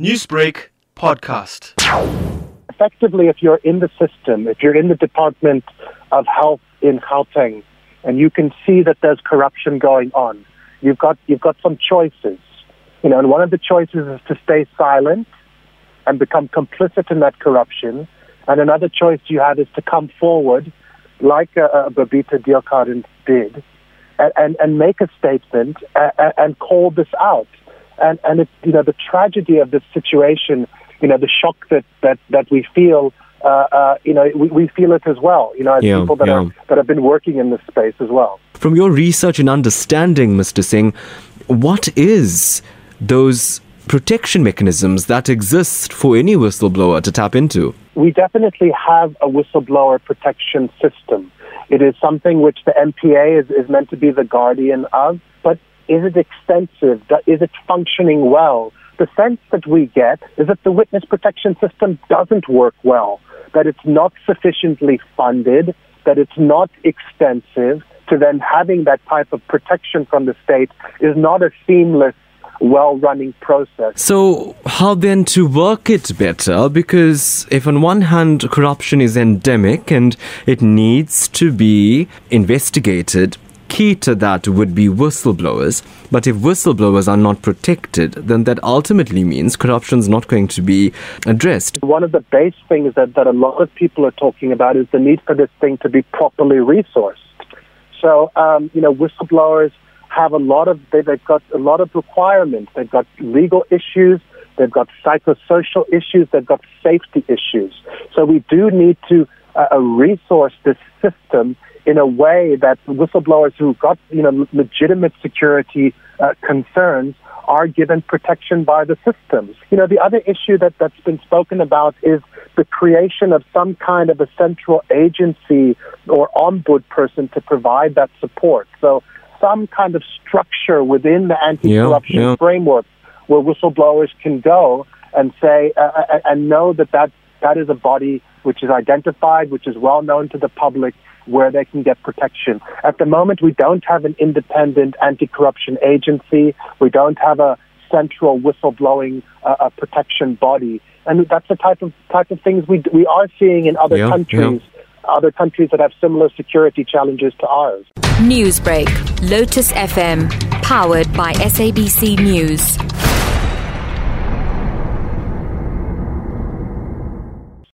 Newsbreak podcast. Effectively, if you're in the system, if you're in the Department of Health in Gauteng, and you can see that there's corruption going on, you've got you've got some choices. You know, and one of the choices is to stay silent and become complicit in that corruption, and another choice you have is to come forward, like uh, uh, Babita Deokaran did, and, and, and make a statement and, and call this out. And, and it's, you know, the tragedy of this situation, you know, the shock that, that, that we feel, uh, uh, you know, we, we feel it as well, you know, as Yeah, people that, yeah. are, that have been working in this space as well. From your research and understanding, Mr. Singh, what is those protection mechanisms that exist for any whistleblower to tap into? we definitely have a whistleblower protection system. It is something which the NPA is, is meant to be the guardian of, but is it extensive? Is it functioning well? The sense that we get is that the witness protection system doesn't work well, that it's not sufficiently funded, that it's not extensive, to then having that type of protection from the state is not a seamless, well running process. So, how then to work it better? Because if on one hand corruption is endemic and it needs to be investigated, key to that would be whistleblowers. But if whistleblowers are not protected, then that ultimately means corruption is not going to be addressed. One of the base things that, that a lot of people are talking about is the need for this thing to be properly resourced. So, um, you know, whistleblowers have a lot of, they, they've got a lot of requirements. They've got legal issues, they've got psychosocial issues, they've got safety issues. So we do need to uh, uh, resource this system in a way that whistleblowers who got, you know, legitimate security uh, concerns are given protection by the systems. You know, the other issue that, that's been spoken about is the creation of some kind of a central agency or ombud person to provide that support. So some kind of structure within the anti-corruption Yeah, yeah. framework where whistleblowers can go and say uh, uh, and know that, that that is a body which is identified, which is well known to the public, where they can get protection. At the moment, we don't have an independent anti-corruption agency. We don't have a central whistleblowing uh, protection body, and that's the type of type of things we we are seeing in other Yeah, countries. Other countries that have similar security challenges to ours. Newsbreak, Lotus FM, powered by SABC News.